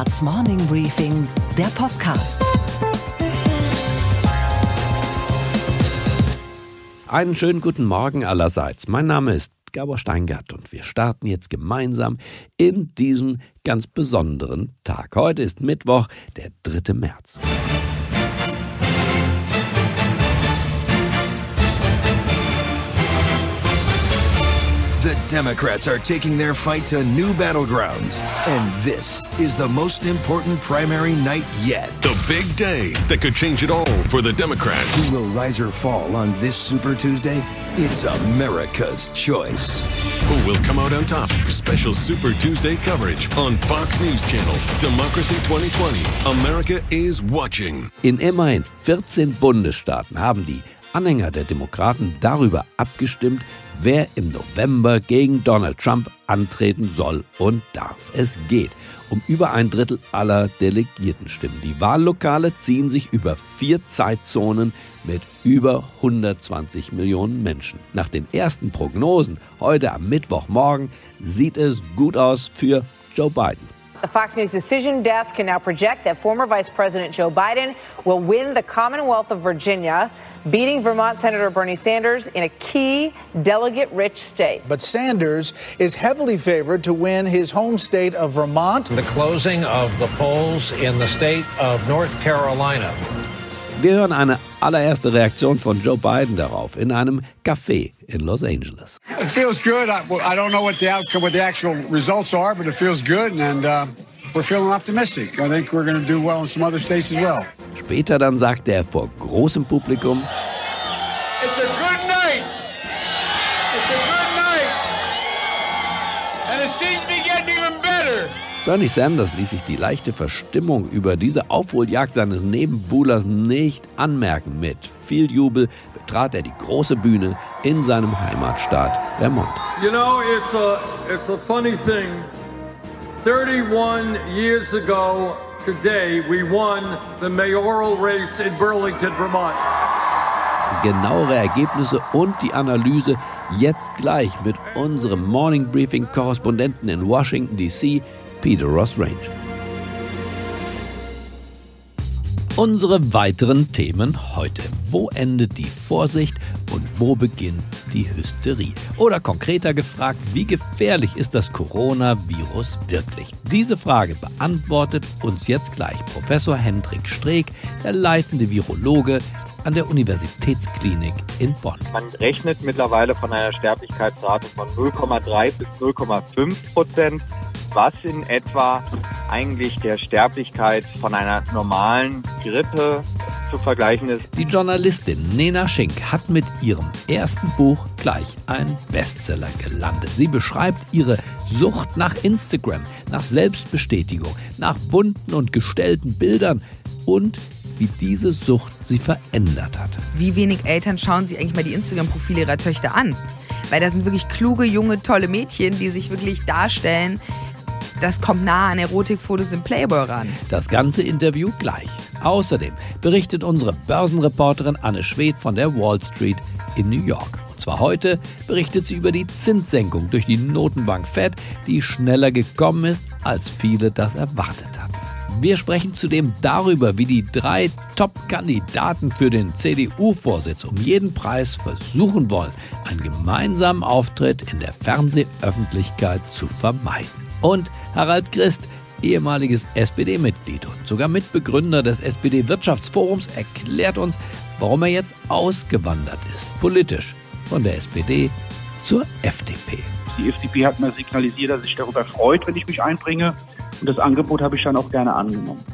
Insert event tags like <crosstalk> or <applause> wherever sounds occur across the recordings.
Handelsblatts Morning Briefing, der Podcast. Einen schönen guten Morgen allerseits. Mein Name ist Gabor Steingart und wir starten jetzt gemeinsam in diesen ganz besonderen Tag. Heute ist Mittwoch, der 3. März. The Democrats are taking their fight to new battlegrounds. And this is the most important primary night yet. The big day that could change it all for the Democrats. Who will rise or fall on this Super Tuesday? It's America's choice. Who will come out on top? Special Super Tuesday coverage on Fox News Channel. Democracy 2020. America is watching. In immerhin 14 Bundesstaaten haben die Anhänger der Demokraten darüber abgestimmt, wer im November gegen Donald Trump antreten soll und darf. Es geht um über ein Drittel aller Delegiertenstimmen. Die Wahllokale ziehen sich über vier Zeitzonen mit über 120 Millionen Menschen. Nach den ersten Prognosen heute am Mittwochmorgen sieht es gut aus für Joe Biden. The Fox News decision desk can now project that former Vice President Joe Biden will win the Commonwealth of Virginia, beating Vermont Senator Bernie Sanders in a key delegate rich state. But Sanders is heavily favored to win his home state of Vermont. The closing of the polls in the state of North Carolina. Wir hören eine allererste Reaktion von Joe Biden darauf in einem Café in Los Angeles. It feels good. I, I don't know what the outcome, what the actual results are, but it feels good, and uh, we're feeling optimistic. I think we're going to do well in some other states as well. Später dann sagte er vor großem Publikum, It's a good night. It's a good night. And it seems to be getting even better. Bernie Sanders ließ sich die leichte Verstimmung über diese Aufholjagd seines Nebenbuhlers nicht anmerken. Mit viel Jubel betrat er die große Bühne in seinem Heimatstaat Vermont. You know, it's a it's a funny thing. 31 years ago today, we won the mayoral race in Burlington, Vermont. Genauere Ergebnisse und die Analyse jetzt gleich mit unserem Morning Briefing Korrespondenten in Washington DC, Peter Ross Range. Unsere weiteren Themen heute. Wo endet die Vorsicht und wo beginnt die Hysterie? Oder konkreter gefragt, wie gefährlich ist das Coronavirus wirklich? Diese Frage beantwortet uns jetzt gleich Professor Hendrik Streeck, der leitende Virologe an der Universitätsklinik in Bonn. Man rechnet mittlerweile von einer Sterblichkeitsrate von 0,3 bis 0,5 Prozent, was in etwa eigentlich der Sterblichkeit von einer normalen Grippe zu vergleichen ist. Die Journalistin Nena Schink hat mit ihrem ersten Buch gleich einen Bestseller gelandet. Sie beschreibt ihre Sucht nach Instagram, nach Selbstbestätigung, nach bunten und gestellten Bildern und wie diese Sucht sie verändert hat. Wie wenig Eltern schauen sich eigentlich mal die Instagram-Profile ihrer Töchter an? Weil da sind wirklich kluge, junge, tolle Mädchen, die sich wirklich darstellen. Das kommt nah an Erotikfotos im Playboy ran. Das ganze Interview gleich. Außerdem berichtet unsere Börsenreporterin Anne Schwedt von der Wall Street in New York. Und zwar heute berichtet sie über die Zinssenkung durch die Notenbank Fed, die schneller gekommen ist, als viele das erwartet hatten. Wir sprechen zudem darüber, wie die drei Top-Kandidaten für den CDU-Vorsitz um jeden Preis versuchen wollen, einen gemeinsamen Auftritt in der Fernsehöffentlichkeit zu vermeiden. Und Harald Christ, ehemaliges SPD-Mitglied und sogar Mitbegründer des SPD-Wirtschaftsforums, erklärt uns, warum er jetzt ausgewandert ist, politisch von der SPD zur FDP. Die FDP hat mir signalisiert, dass sich darüber freut, wenn ich mich einbringe. Und das Angebot habe ich dann auch gerne angenommen.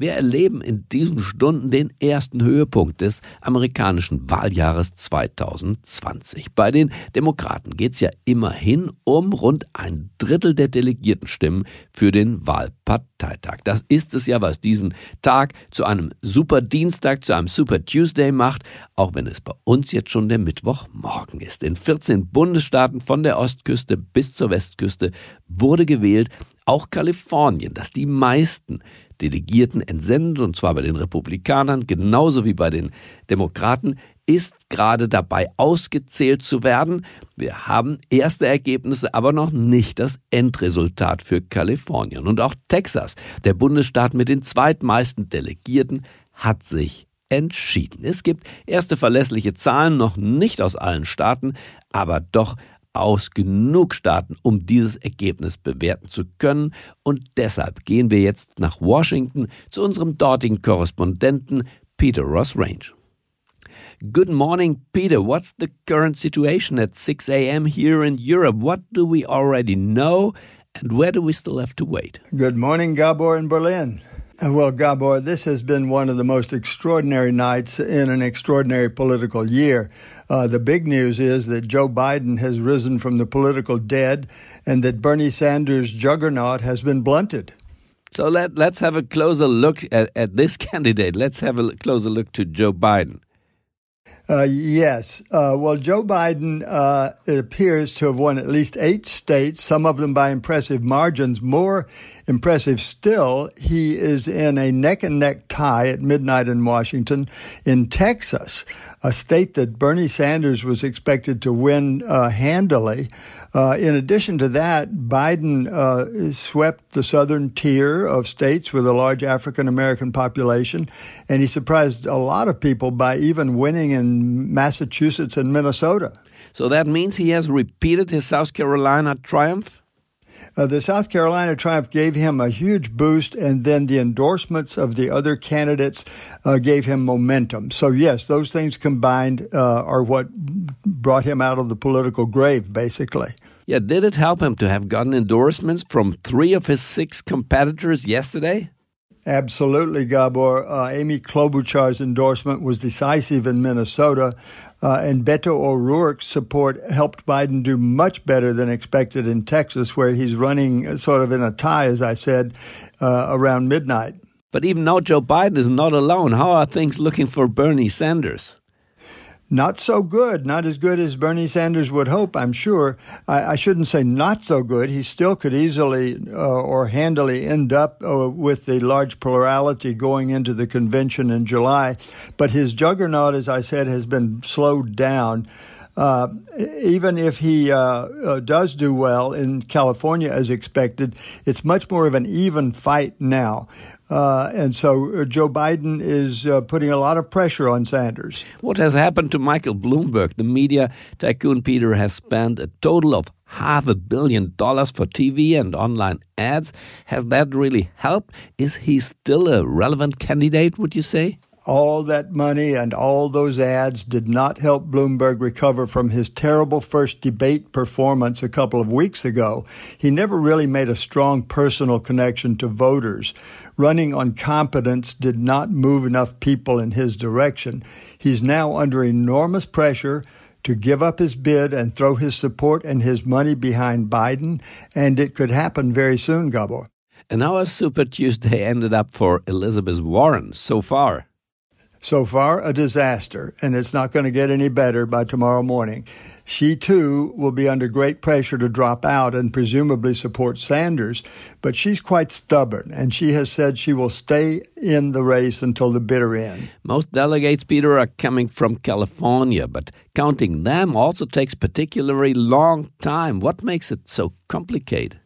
Wir erleben in diesen Stunden den ersten Höhepunkt des amerikanischen Wahljahres 2020. Bei den Demokraten geht es ja immerhin um rund ein Drittel der Delegiertenstimmen für den Wahlparteitag. Das ist es ja, was diesen Tag zu einem Super Dienstag, zu einem Super Tuesday macht, auch wenn es bei uns jetzt schon der Mittwochmorgen ist. In 14 Bundesstaaten von der Ostküste bis zur Westküste wurde gewählt. Auch Kalifornien, das die meisten Delegierten entsendet, und zwar bei den Republikanern genauso wie bei den Demokraten, ist gerade dabei ausgezählt zu werden. Wir haben erste Ergebnisse, aber noch nicht das Endresultat für Kalifornien. Und auch Texas, der Bundesstaat mit den zweitmeisten Delegierten, hat sich entschieden. Es gibt erste verlässliche Zahlen, noch nicht aus allen Staaten, aber doch aus genug Staaten, um dieses Ergebnis bewerten zu können. Und deshalb gehen wir jetzt nach Washington zu unserem dortigen Korrespondenten Peter Ross Range. Good morning, Peter. What's the current situation at 6 a.m. here in Europe? What do we already know, and where do we still have to wait? Good morning, Gabor in Berlin. Uh, well, Gabor, this has been one of the most extraordinary nights in an extraordinary political year. Uh, the big news is that Joe Biden has risen from the political dead and that Bernie Sanders' juggernaut has been blunted. So let, let's have a closer look at, at this <laughs> candidate. Let's have a closer look to Joe Biden. Uh, yes. Uh, well, Joe Biden, uh, appears to have won at least eight states, some of them by impressive margins. More impressive still, he is in a neck and neck tie at midnight in Washington in Texas, a state that Bernie Sanders was expected to win uh, handily. Uh, in addition to that, Biden swept the southern tier of states with a large African American population, and he surprised a lot of people by even winning in Massachusetts and Minnesota. So that means he has repeated his South Carolina triumph? Uh, the South Carolina triumph gave him a huge boost, and then the endorsements of the other candidates uh, gave him momentum. So, yes, those things combined uh, are what brought him out of the political grave, basically. Yeah, did it help him to have gotten endorsements from three of his six competitors yesterday? Absolutely, Gabor. Uh, Amy Klobuchar's endorsement was decisive in Minnesota, uh, and Beto O'Rourke's support helped Biden do much better than expected in Texas, where he's running sort of in a tie, as I said, uh, around midnight. But even now, Joe Biden is not alone. How are things looking for Bernie Sanders? Not so good, not as good as Bernie Sanders would hope, I'm sure. I, I shouldn't say not so good. He still could easily uh, or handily end up uh, with the large plurality going into the convention in July. But his juggernaut, as I said, has been slowed down. Uh, even if he uh, uh, does do well in California as expected, it's much more of an even fight now. Uh, and so uh, Joe Biden is uh, putting a lot of pressure on Sanders. What has happened to Michael Bloomberg? The media tycoon Peter has spent a total of half a billion dollars for TV and online ads. Has that really helped? Is he still a relevant candidate, would you say? All that money and all those ads did not help Bloomberg recover from his terrible first debate performance a couple of weeks ago. He never really made a strong personal connection to voters. Running on competence did not move enough people in his direction. He's now under enormous pressure to give up his bid and throw his support and his money behind Biden, and it could happen very soon, Gabor. And how Super Tuesday ended up for Elizabeth Warren so far? So far, a disaster, and it's not going to get any better by tomorrow morning. She too will be under great pressure to drop out and presumably support Sanders, but she's quite stubborn and she has said she will stay in the race until the bitter end. Most delegates, Peter, are coming from California, but counting them also takes particularly long time. What makes it so complicated?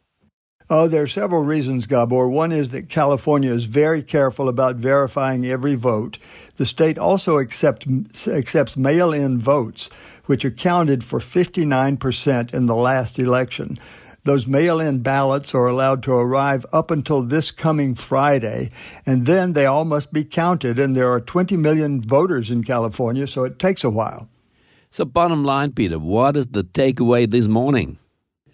Oh, there are several reasons, Gabor. One is that California is very careful about verifying every vote. The state also accept, accepts mail in votes, which accounted for 59% in the last election. Those mail in ballots are allowed to arrive up until this coming Friday, and then they all must be counted. And there are 20 million voters in California, so it takes a while. So, bottom line, Peter, what is the takeaway this morning?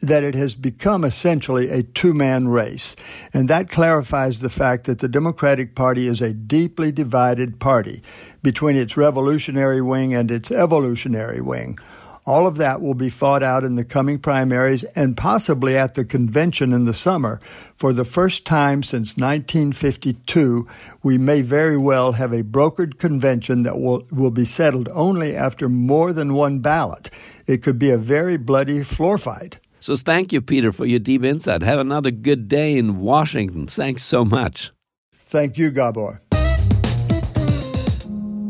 That it has become essentially a two man race. And that clarifies the fact that the Democratic Party is a deeply divided party between its revolutionary wing and its evolutionary wing. All of that will be fought out in the coming primaries and possibly at the convention in the summer. For the first time since 1952, we may very well have a brokered convention that will, will be settled only after more than one ballot. It could be a very bloody floor fight. So thank you, Peter, for your deep insight. Have another good day in Washington. Thanks so much. Thank you, Gabor.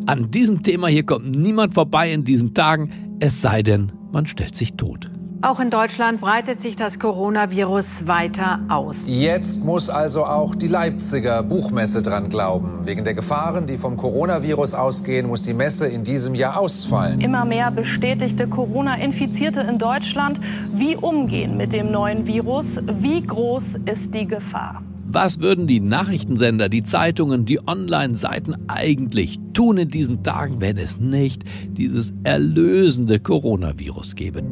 An diesem Thema hier kommt niemand vorbei in diesen Tagen, es sei denn, man stellt sich tot. Auch in Deutschland breitet sich das Coronavirus weiter aus. Jetzt muss also auch die Leipziger Buchmesse dran glauben. Wegen der Gefahren, die vom Coronavirus ausgehen, muss die Messe in diesem Jahr ausfallen. Immer mehr bestätigte Corona-Infizierte in Deutschland. Wie umgehen mit dem neuen Virus? Wie groß ist die Gefahr? Was würden die Nachrichtensender, die Zeitungen, die Online-Seiten eigentlich tun in diesen Tagen, wenn es nicht dieses erlösende Coronavirus gäbe?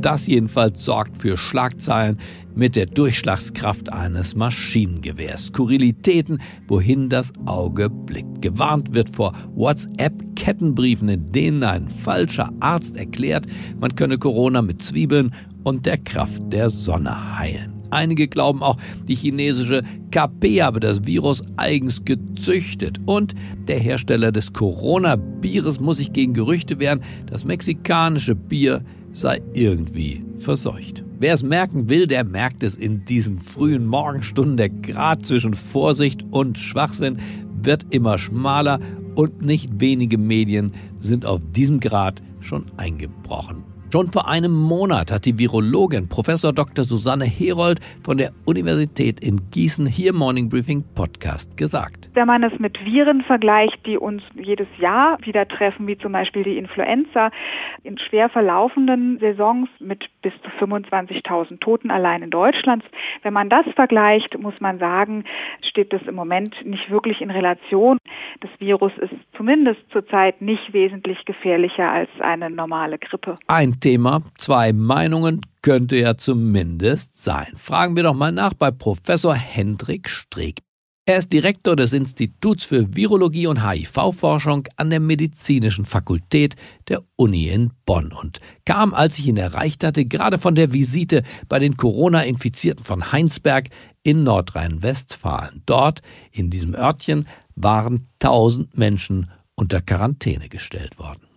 Das jedenfalls sorgt für Schlagzeilen mit der Durchschlagskraft eines Maschinengewehrs. Skurrilitäten, wohin das Auge blickt. Gewarnt wird vor WhatsApp-Kettenbriefen, in denen ein falscher Arzt erklärt, man könne Corona mit Zwiebeln und der Kraft der Sonne heilen. Einige glauben auch, die chinesische KP habe das Virus eigens gezüchtet. Und der Hersteller des Corona-Bieres muss sich gegen Gerüchte wehren, das mexikanische Bier sei irgendwie verseucht. Wer es merken will, der merkt es in diesen frühen Morgenstunden. Der Grad zwischen Vorsicht und Schwachsinn wird immer schmaler und nicht wenige Medien sind auf diesem Grad schon eingebrochen. Schon vor einem Monat hat die Virologin Professor Dr. Susanne Herold von der Universität in Gießen hier Morning Briefing Podcast gesagt. Wenn man es mit Viren vergleicht, die uns jedes Jahr wieder treffen, wie zum Beispiel die Influenza, in schwer verlaufenden Saisons mit bis zu 25.000 Toten allein in Deutschland. Wenn man das vergleicht, muss man sagen, steht das im Moment nicht wirklich in Relation. Das Virus ist zumindest zurzeit nicht wesentlich gefährlicher als eine normale Grippe. Ein Thema, zwei Meinungen könnte ja zumindest sein. Fragen wir doch mal nach bei Professor Hendrik Streeck. Er ist Direktor des Instituts für Virologie und HIV-Forschung an der Medizinischen Fakultät der Uni in Bonn und kam, als ich ihn erreicht hatte, gerade von der Visite bei den Corona-Infizierten von Heinsberg in Nordrhein-Westfalen. Dort, in diesem Örtchen, waren tausend Menschen unter Quarantäne gestellt worden.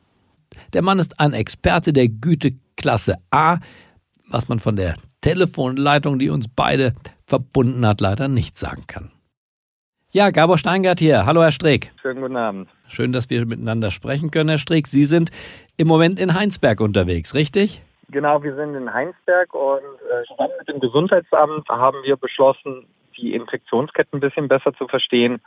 Der Mann ist ein Experte der Güteklasse A, was man von der Telefonleitung, die uns beide verbunden hat, leider nicht sagen kann. Ja, Gabor Steingart hier. Hallo, Herr Streeck. Schönen guten Abend. Schön, dass wir miteinander sprechen können, Herr Streeck. Sie sind im Moment in Heinsberg unterwegs, richtig? Genau, wir sind in Heinsberg und äh, mit dem Gesundheitsamt haben wir beschlossen, die Infektionskette ein bisschen besser zu verstehen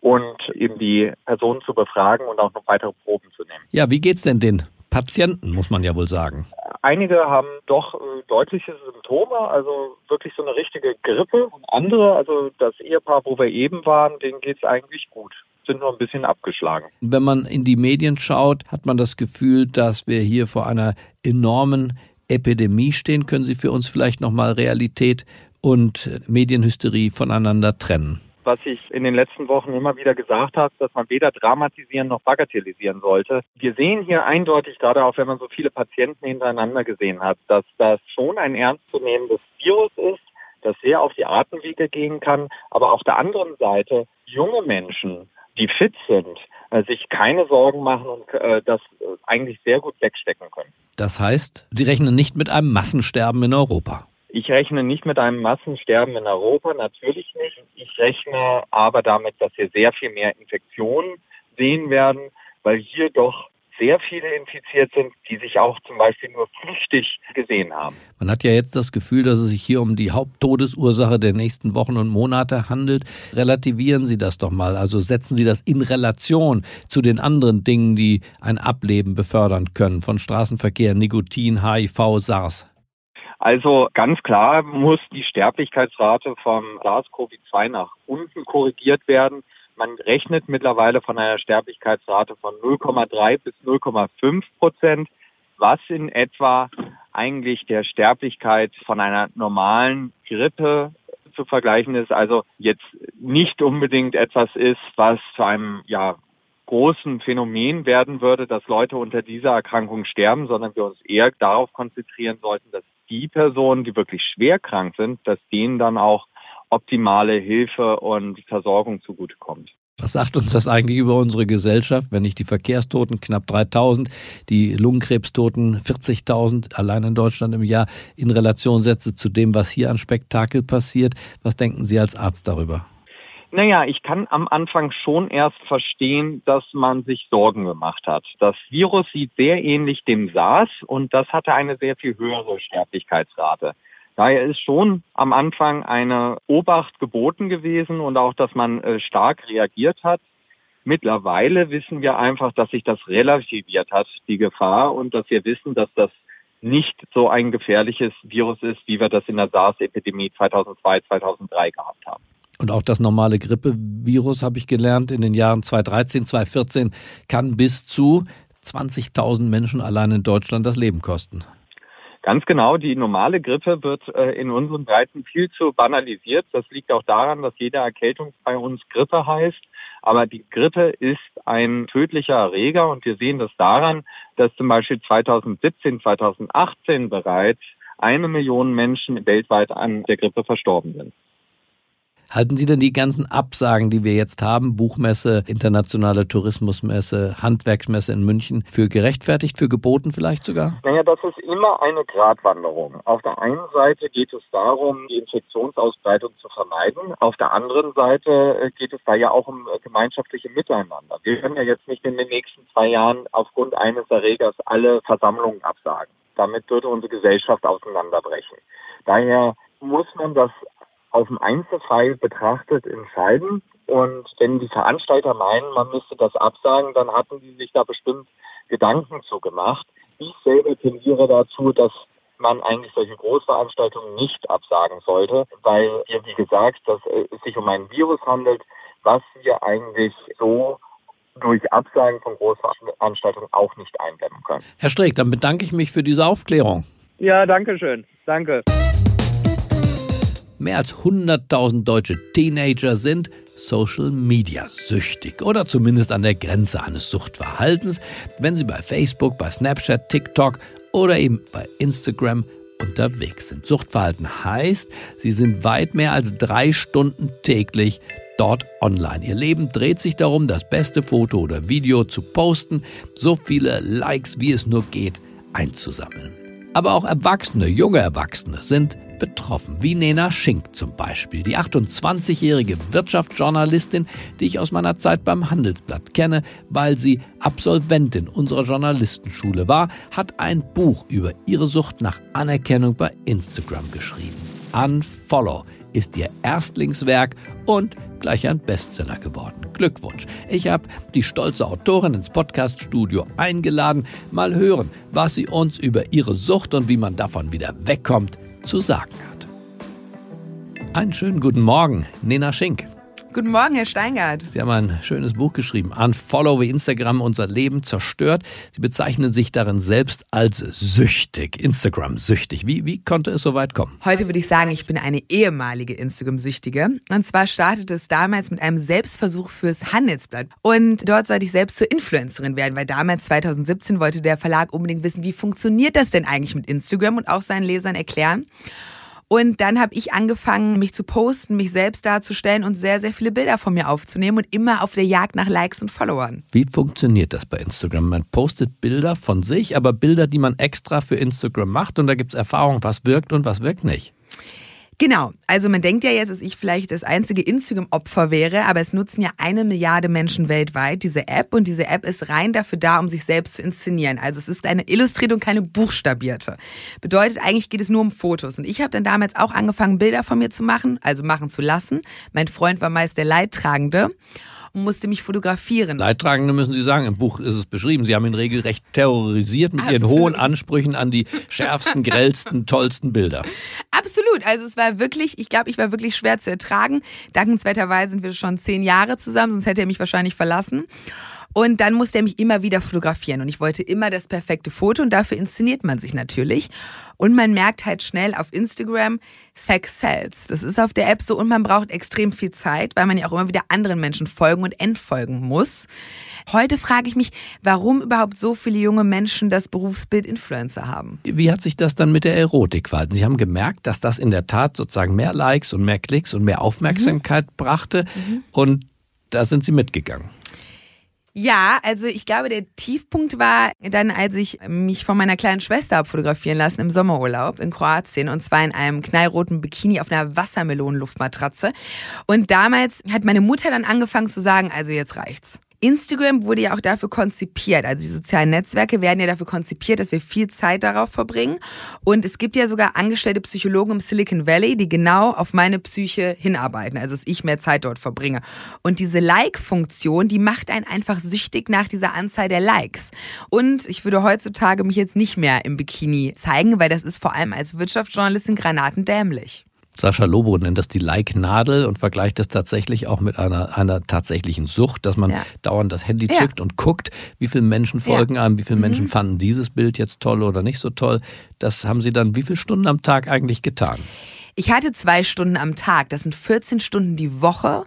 und eben die Personen zu befragen und auch noch weitere Proben zu nehmen. Ja, wie geht's denn den Patienten, muss man ja wohl sagen? Einige haben doch äh, deutliche Symptome, also wirklich so eine richtige Grippe. Und andere, also das Ehepaar, wo wir eben waren, denen geht's eigentlich gut sind nur ein bisschen abgeschlagen. Wenn man in die Medien schaut, hat man das Gefühl, dass wir hier vor einer enormen Epidemie stehen. Können Sie für uns vielleicht nochmal Realität und Medienhysterie voneinander trennen? Was ich in den letzten Wochen immer wieder gesagt habe, dass man weder dramatisieren noch bagatellisieren sollte. Wir sehen hier eindeutig, gerade auch wenn man so viele Patienten hintereinander gesehen hat, dass das schon ein ernstzunehmendes Virus ist, das sehr auf die Atemwege gehen kann, aber auf der anderen Seite junge Menschen, die fit sind, äh, sich keine Sorgen machen und äh, das äh, eigentlich sehr gut wegstecken können. Das heißt, Sie rechnen nicht mit einem Massensterben in Europa. Ich rechne nicht mit einem Massensterben in Europa, natürlich nicht. Ich rechne aber damit, dass wir sehr viel mehr Infektionen sehen werden, weil hier doch sehr viele infiziert sind, die sich auch zum Beispiel nur flüchtig gesehen haben. Man hat ja jetzt das Gefühl, dass es sich hier um die Haupttodesursache der nächsten Wochen und Monate handelt. Relativieren Sie das doch mal. Also setzen Sie das in Relation zu den anderen Dingen, die ein Ableben befördern können, von Straßenverkehr, Nikotin, HIV, SARS. Also ganz klar muss die Sterblichkeitsrate vom SARS-CoV-2 nach unten korrigiert werden. Man rechnet mittlerweile von einer Sterblichkeitsrate von 0,3 bis 0,5 Prozent, was in etwa eigentlich der Sterblichkeit von einer normalen Grippe zu vergleichen ist. Also jetzt nicht unbedingt etwas ist, was zu einem ja großen Phänomen werden würde, dass Leute unter dieser Erkrankung sterben, sondern wir uns eher darauf konzentrieren sollten, dass die Personen, die wirklich schwer krank sind, dass denen dann auch optimale Hilfe und Versorgung zugutekommt. Was sagt uns das eigentlich über unsere Gesellschaft, wenn ich die Verkehrstoten knapp 3000, die Lungenkrebstoten 40.000 allein in Deutschland im Jahr in Relation setze zu dem, was hier an Spektakel passiert? Was denken Sie als Arzt darüber? Naja, ich kann am Anfang schon erst verstehen, dass man sich Sorgen gemacht hat. Das Virus sieht sehr ähnlich dem SARS und das hatte eine sehr viel höhere Sterblichkeitsrate. Daher ist schon am Anfang eine Obacht geboten gewesen und auch, dass man äh, stark reagiert hat. Mittlerweile wissen wir einfach, dass sich das relativiert hat, die Gefahr, und dass wir wissen, dass das nicht so ein gefährliches Virus ist, wie wir das in der SARS-Epidemie 2002, 2003 gehabt haben. Und auch das normale Grippevirus, habe ich gelernt, in den Jahren 2013, 2014 kann bis zu 20.000 Menschen allein in Deutschland das Leben kosten. Ganz genau, die normale Grippe wird äh, in unseren Breiten viel zu banalisiert. Das liegt auch daran, dass jede Erkältung bei uns Grippe heißt. Aber die Grippe ist ein tödlicher Erreger und wir sehen das daran, dass zum Beispiel 2017, 2018 bereits eine Million Menschen weltweit an der Grippe verstorben sind. Halten Sie denn die ganzen Absagen, die wir jetzt haben, Buchmesse, internationale Tourismusmesse, Handwerksmesse in München, für gerechtfertigt, für geboten vielleicht sogar? Naja, das ist immer eine Gratwanderung. Auf der einen Seite geht es darum, die Infektionsausbreitung zu vermeiden. Auf der anderen Seite äh, geht es da ja auch um äh, gemeinschaftliche Miteinander. Wir können ja jetzt nicht in den nächsten zwei Jahren aufgrund eines Erregers alle Versammlungen absagen. Damit würde unsere Gesellschaft auseinanderbrechen. Daher muss man das auf dem Einzelfall betrachtet entscheiden. Und wenn die Veranstalter meinen, man müsste das absagen, dann hatten die sich da bestimmt Gedanken zu gemacht. Ich selber tendiere dazu, dass man eigentlich solche Großveranstaltungen nicht absagen sollte, weil hier, wie gesagt, dass es sich um ein Virus handelt, was wir eigentlich so durch Absagen von Großveranstaltungen auch nicht eindämmen können. Herr Streeck, dann bedanke ich mich für diese Aufklärung. Ja, danke schön. Danke. Mehr als 100.000 deutsche Teenager sind Social Media süchtig oder zumindest an der Grenze eines Suchtverhaltens, wenn sie bei Facebook, bei Snapchat, TikTok oder eben bei Instagram unterwegs sind. Suchtverhalten heißt, sie sind weit mehr als drei Stunden täglich dort online. Ihr Leben dreht sich darum, das beste Foto oder Video zu posten, so viele Likes wie es nur geht einzusammeln. Aber auch Erwachsene, junge Erwachsene sind betroffen, wie Nena Schink zum Beispiel, die 28-jährige Wirtschaftsjournalistin, die ich aus meiner Zeit beim Handelsblatt kenne, weil sie Absolventin unserer Journalistenschule war, hat ein Buch über ihre Sucht nach Anerkennung bei Instagram geschrieben. Unfollow ist ihr Erstlingswerk und gleich ein Bestseller geworden. Glückwunsch. Ich habe die stolze Autorin ins Podcaststudio eingeladen. Mal hören, was sie uns über ihre Sucht und wie man davon wieder wegkommt zu sagen hat. Einen schönen guten Morgen, Nena Schink. Guten Morgen, Herr Steingart. Sie haben ein schönes Buch geschrieben, Unfollow, wie Instagram unser Leben zerstört. Sie bezeichnen sich darin selbst als süchtig, Instagram-süchtig. Wie, wie konnte es so weit kommen? Heute würde ich sagen, ich bin eine ehemalige Instagram-Süchtige. Und zwar startete es damals mit einem Selbstversuch fürs Handelsblatt. Und dort sollte ich selbst zur Influencerin werden, weil damals, 2017, wollte der Verlag unbedingt wissen, wie funktioniert das denn eigentlich mit Instagram und auch seinen Lesern erklären. Und dann habe ich angefangen, mich zu posten, mich selbst darzustellen und sehr, sehr viele Bilder von mir aufzunehmen und immer auf der Jagd nach Likes und Followern. Wie funktioniert das bei Instagram? Man postet Bilder von sich, aber Bilder, die man extra für Instagram macht und da gibt es Erfahrungen, was wirkt und was wirkt nicht. Genau. Also man denkt ja jetzt, dass ich vielleicht das einzige Instagram-Opfer wäre, aber es nutzen ja eine Milliarde Menschen weltweit diese App und diese App ist rein dafür da, um sich selbst zu inszenieren. Also es ist eine illustrierte und keine buchstabierte. Bedeutet, eigentlich geht es nur um Fotos. Und ich habe dann damals auch angefangen, Bilder von mir zu machen, also machen zu lassen. Mein Freund war meist der Leidtragende und musste mich fotografieren. Leidtragende müssen Sie sagen, im Buch ist es beschrieben. Sie haben ihn regelrecht terrorisiert mit Absolut. Ihren hohen Ansprüchen an die schärfsten, <laughs> grellsten, tollsten Bilder. Absolut. Also es war wirklich, ich glaube, ich war wirklich schwer zu ertragen. Dankenswerterweise sind wir schon zehn Jahre zusammen, sonst hätte er mich wahrscheinlich verlassen. Und dann musste er mich immer wieder fotografieren und ich wollte immer das perfekte Foto und dafür inszeniert man sich natürlich. Und man merkt halt schnell auf Instagram, Sex sells. Das ist auf der App so und man braucht extrem viel Zeit, weil man ja auch immer wieder anderen Menschen folgen und entfolgen muss. Heute frage ich mich, warum überhaupt so viele junge Menschen das Berufsbild Influencer haben. Wie hat sich das dann mit der Erotik verhalten? Sie haben gemerkt, dass das in der Tat sozusagen mehr Likes und mehr Klicks und mehr Aufmerksamkeit mhm. brachte mhm. und da sind Sie mitgegangen. Ja, also ich glaube, der Tiefpunkt war dann, als ich mich von meiner kleinen Schwester habe fotografieren lassen im Sommerurlaub in Kroatien und zwar in einem knallroten Bikini auf einer Wassermelonenluftmatratze. Und damals hat meine Mutter dann angefangen zu sagen, also jetzt reicht's. Instagram wurde ja auch dafür konzipiert. Also die sozialen Netzwerke werden ja dafür konzipiert, dass wir viel Zeit darauf verbringen. Und es gibt ja sogar angestellte Psychologen im Silicon Valley, die genau auf meine Psyche hinarbeiten. Also dass ich mehr Zeit dort verbringe. Und diese Like-Funktion, die macht einen einfach süchtig nach dieser Anzahl der Likes. Und ich würde heutzutage mich jetzt nicht mehr im Bikini zeigen, weil das ist vor allem als Wirtschaftsjournalistin granatendämlich. Sascha Lobo nennt das die Like-Nadel und vergleicht das tatsächlich auch mit einer, einer tatsächlichen Sucht, dass man ja. dauernd das Handy zückt ja. und guckt, wie viele Menschen folgen ja. einem, wie viele mhm. Menschen fanden dieses Bild jetzt toll oder nicht so toll. Das haben Sie dann wie viele Stunden am Tag eigentlich getan? Ich hatte zwei Stunden am Tag. Das sind 14 Stunden die Woche.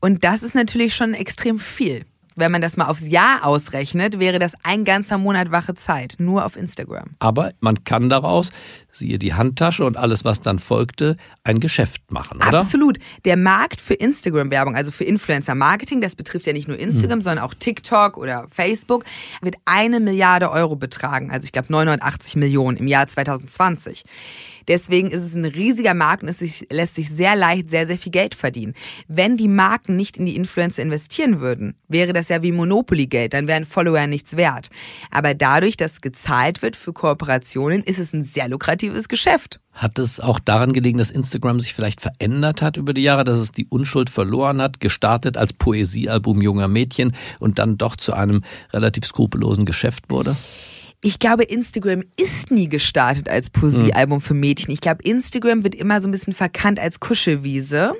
Und das ist natürlich schon extrem viel. Wenn man das mal aufs Jahr ausrechnet, wäre das ein ganzer Monat wache Zeit, nur auf Instagram. Aber man kann daraus, siehe die Handtasche und alles, was dann folgte, ein Geschäft machen, oder? Absolut. Der Markt für Instagram-Werbung, also für Influencer-Marketing, das betrifft ja nicht nur Instagram, hm. sondern auch TikTok oder Facebook, wird eine Milliarde Euro betragen. Also ich glaube 980 Millionen im Jahr 2020. Deswegen ist es ein riesiger Markt und es lässt sich sehr leicht sehr, sehr viel Geld verdienen. Wenn die Marken nicht in die Influencer investieren würden, wäre das ja wie Monopoly-Geld, dann wären Follower nichts wert. Aber dadurch, dass gezahlt wird für Kooperationen, ist es ein sehr lukratives Geschäft. Hat es auch daran gelegen, dass Instagram sich vielleicht verändert hat über die Jahre, dass es die Unschuld verloren hat, gestartet als Poesiealbum junger Mädchen und dann doch zu einem relativ skrupellosen Geschäft wurde? Ich glaube, Instagram ist nie gestartet als Poesiealbum für Mädchen. Ich glaube, Instagram wird immer so ein bisschen verkannt als Kuschelwiese.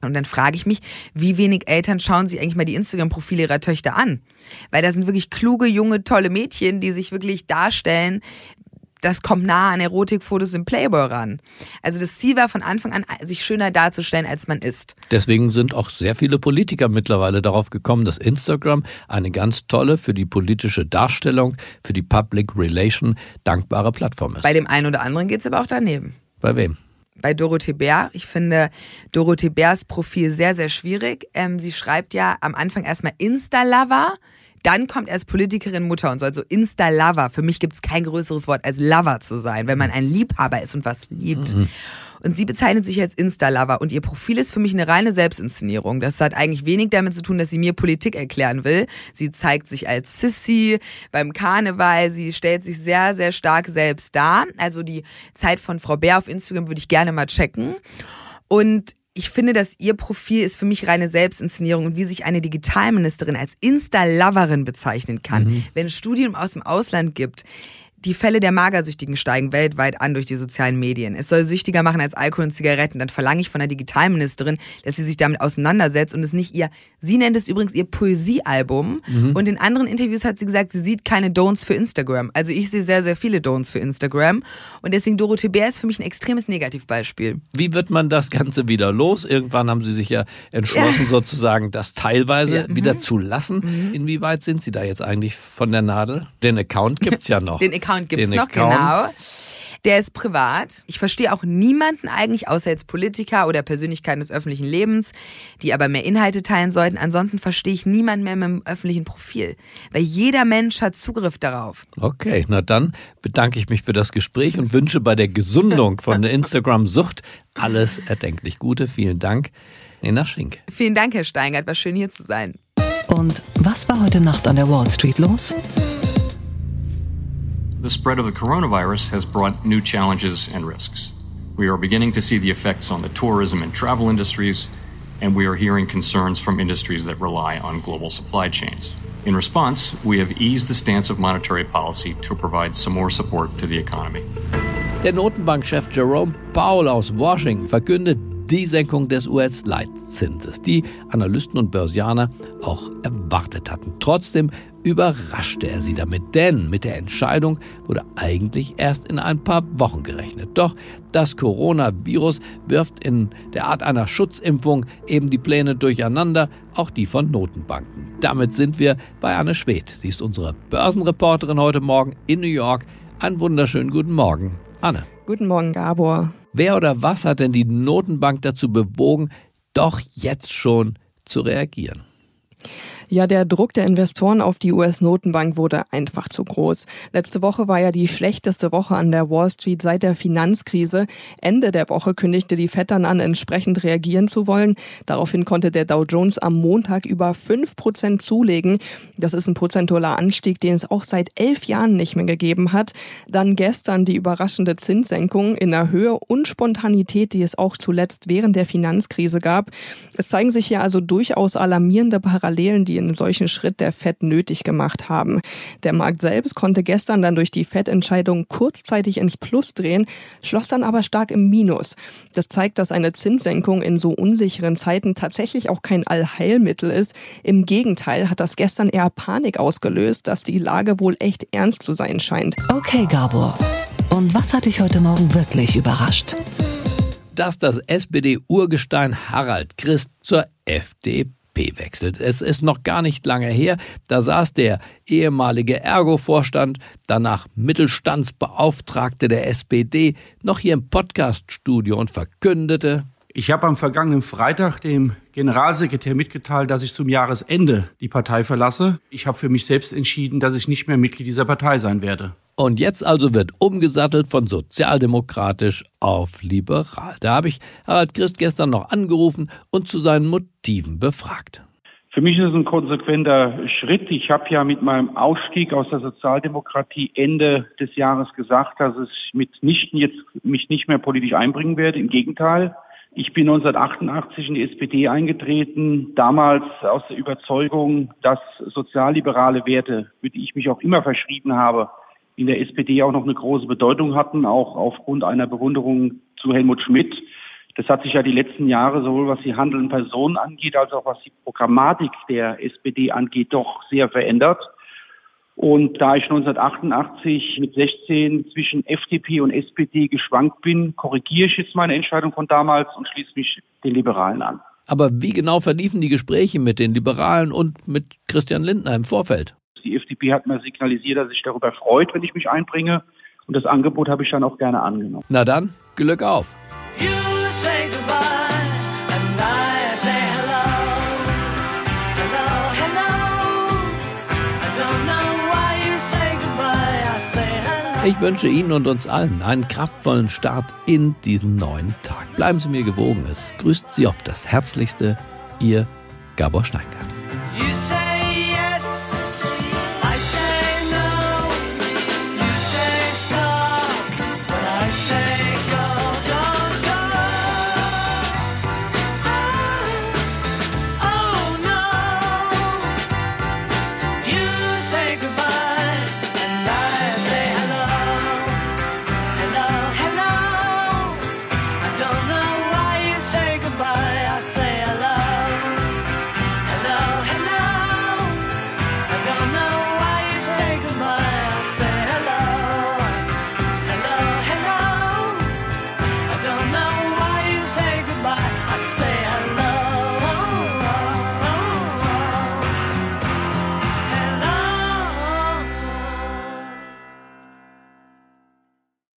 Und dann frage ich mich, wie wenig Eltern schauen sich eigentlich mal die Instagram-Profile ihrer Töchter an? Weil da sind wirklich kluge, junge, tolle Mädchen, die sich wirklich darstellen das kommt nah an Erotikfotos im Playboy ran. Also das Ziel war von Anfang an, sich schöner darzustellen, als man ist. Deswegen sind auch sehr viele Politiker mittlerweile darauf gekommen, dass Instagram eine ganz tolle für die politische Darstellung, für die Public Relation dankbare Plattform ist. Bei dem einen oder anderen geht es aber auch daneben. Bei wem? bei Dorothee Bär. Ich finde Dorothee Bärs Profil sehr, sehr schwierig. Ähm, sie schreibt ja am Anfang erstmal Insta-Lover. Dann kommt erst Politikerin, Mutter und so. Also Insta-Lover. Für mich gibt es kein größeres Wort als Lover zu sein, wenn man ein Liebhaber ist und was liebt. Mhm. Und sie bezeichnet sich als Insta-Lover und ihr Profil ist für mich eine reine Selbstinszenierung. Das hat eigentlich wenig damit zu tun, dass sie mir Politik erklären will. Sie zeigt sich als Sissy beim Karneval. Sie stellt sich sehr, sehr stark selbst dar. Also die Zeit von Frau Bär auf Instagram würde ich gerne mal checken. Und ich finde, dass ihr Profil ist für mich reine Selbstinszenierung und wie sich eine Digitalministerin als Insta-Loverin bezeichnen kann, mhm. wenn es Studien aus dem Ausland gibt, die Fälle der Magersüchtigen steigen weltweit an durch die sozialen Medien. Es soll süchtiger machen als Alkohol und Zigaretten. Dann verlange ich von der Digitalministerin, dass sie sich damit auseinandersetzt und es nicht ihr. Sie nennt es übrigens ihr Poesiealbum. Mhm. Und in anderen Interviews hat sie gesagt, sie sieht keine Don'ts für Instagram. Also ich sehe sehr, sehr viele Don'ts für Instagram. Und deswegen Dorothee Bär ist für mich ein extremes Negativbeispiel. Wie wird man das Ganze wieder los? Irgendwann haben sie sich ja entschlossen, ja. sozusagen das teilweise ja. wieder mhm. zu lassen. Mhm. Inwieweit sind sie da jetzt eigentlich von der Nadel? Den Account gibt es ja noch. <laughs> Den Account gibt es noch, Account. genau. Der ist privat. Ich verstehe auch niemanden eigentlich, außer jetzt Politiker oder Persönlichkeiten des öffentlichen Lebens, die aber mehr Inhalte teilen sollten. Ansonsten verstehe ich niemanden mehr mit dem öffentlichen Profil, weil jeder Mensch hat Zugriff darauf. Okay, na dann bedanke ich mich für das Gespräch und wünsche bei der Gesundung von der Instagram-Sucht alles erdenklich Gute. Vielen Dank, Nena Schink. Vielen Dank, Herr Steingart. War schön hier zu sein. Und was war heute Nacht an der Wall Street los? The spread of the coronavirus has brought new challenges and risks. We are beginning to see the effects on the tourism and travel industries, and we are hearing concerns from industries that rely on global supply chains. In response, we have eased the stance of monetary policy to provide some more support to the economy. Der Notenbankchef Jerome Powell aus Washington verkündet die Senkung des US-Leitzinses, die Analysten und Börsianer auch erwartet hatten. Trotzdem überraschte er sie damit, denn mit der Entscheidung wurde eigentlich erst in ein paar Wochen gerechnet. Doch das Coronavirus wirft in der Art einer Schutzimpfung eben die Pläne durcheinander, auch die von Notenbanken. Damit sind wir bei Anne Schwedt. Sie ist unsere Börsenreporterin heute Morgen in New York. Einen wunderschönen guten Morgen, Anne. Guten Morgen, Gabor. Wer oder was hat denn die Notenbank dazu bewogen, doch jetzt schon zu reagieren? Ja, der Druck der Investoren auf die US-Notenbank wurde einfach zu groß. Letzte Woche war ja die schlechteste Woche an der Wall Street seit der Finanzkrise. Ende der Woche kündigte die Fed dann an, entsprechend reagieren zu wollen. Daraufhin konnte der Dow Jones am Montag über fünf Prozent zulegen. Das ist ein prozentualer Anstieg, den es auch seit elf Jahren nicht mehr gegeben hat. Dann gestern die überraschende Zinssenkung in der Höhe und Spontanität, die es auch zuletzt während der Finanzkrise gab. Es zeigen sich hier also durchaus alarmierende Parallelen, die einen solchen Schritt der FED nötig gemacht haben. Der Markt selbst konnte gestern dann durch die FED-Entscheidung kurzzeitig ins Plus drehen, schloss dann aber stark im Minus. Das zeigt, dass eine Zinssenkung in so unsicheren Zeiten tatsächlich auch kein Allheilmittel ist. Im Gegenteil hat das gestern eher Panik ausgelöst, dass die Lage wohl echt ernst zu sein scheint. Okay, Gabor. Und was hat dich heute Morgen wirklich überrascht? Dass das SPD-Urgestein Harald Christ zur FDP wechselt. Es ist noch gar nicht lange her, da saß der ehemalige Ergo-Vorstand, danach Mittelstandsbeauftragte der SPD, noch hier im Podcaststudio und verkündete, ich habe am vergangenen Freitag dem Generalsekretär mitgeteilt, dass ich zum Jahresende die Partei verlasse. Ich habe für mich selbst entschieden, dass ich nicht mehr Mitglied dieser Partei sein werde. Und jetzt also wird umgesattelt von sozialdemokratisch auf liberal. Da habe ich Harald Christ gestern noch angerufen und zu seinen Motiven befragt. Für mich ist es ein konsequenter Schritt. Ich habe ja mit meinem Ausstieg aus der Sozialdemokratie Ende des Jahres gesagt, dass ich mitnichten jetzt mich nicht mehr politisch einbringen werde. Im Gegenteil. Ich bin 1988 in die SPD eingetreten, damals aus der Überzeugung, dass sozialliberale Werte, für die ich mich auch immer verschrieben habe, in der SPD auch noch eine große Bedeutung hatten, auch aufgrund einer Bewunderung zu Helmut Schmidt. Das hat sich ja die letzten Jahre sowohl was die handelnden Personen angeht, als auch was die Programmatik der SPD angeht, doch sehr verändert. Und da ich 1988 mit 16 zwischen FDP und SPD geschwankt bin, korrigiere ich jetzt meine Entscheidung von damals und schließe mich den Liberalen an. Aber wie genau verliefen die Gespräche mit den Liberalen und mit Christian Lindner im Vorfeld? Die FDP hat mir signalisiert, dass sich darüber freut, wenn ich mich einbringe. Und das Angebot habe ich dann auch gerne angenommen. Na dann, Glück auf. Ich wünsche Ihnen und uns allen einen kraftvollen Start in diesen neuen Tag. Bleiben Sie mir gewogen. Es grüßt Sie auf das Herzlichste, Ihr Gabor Steingart.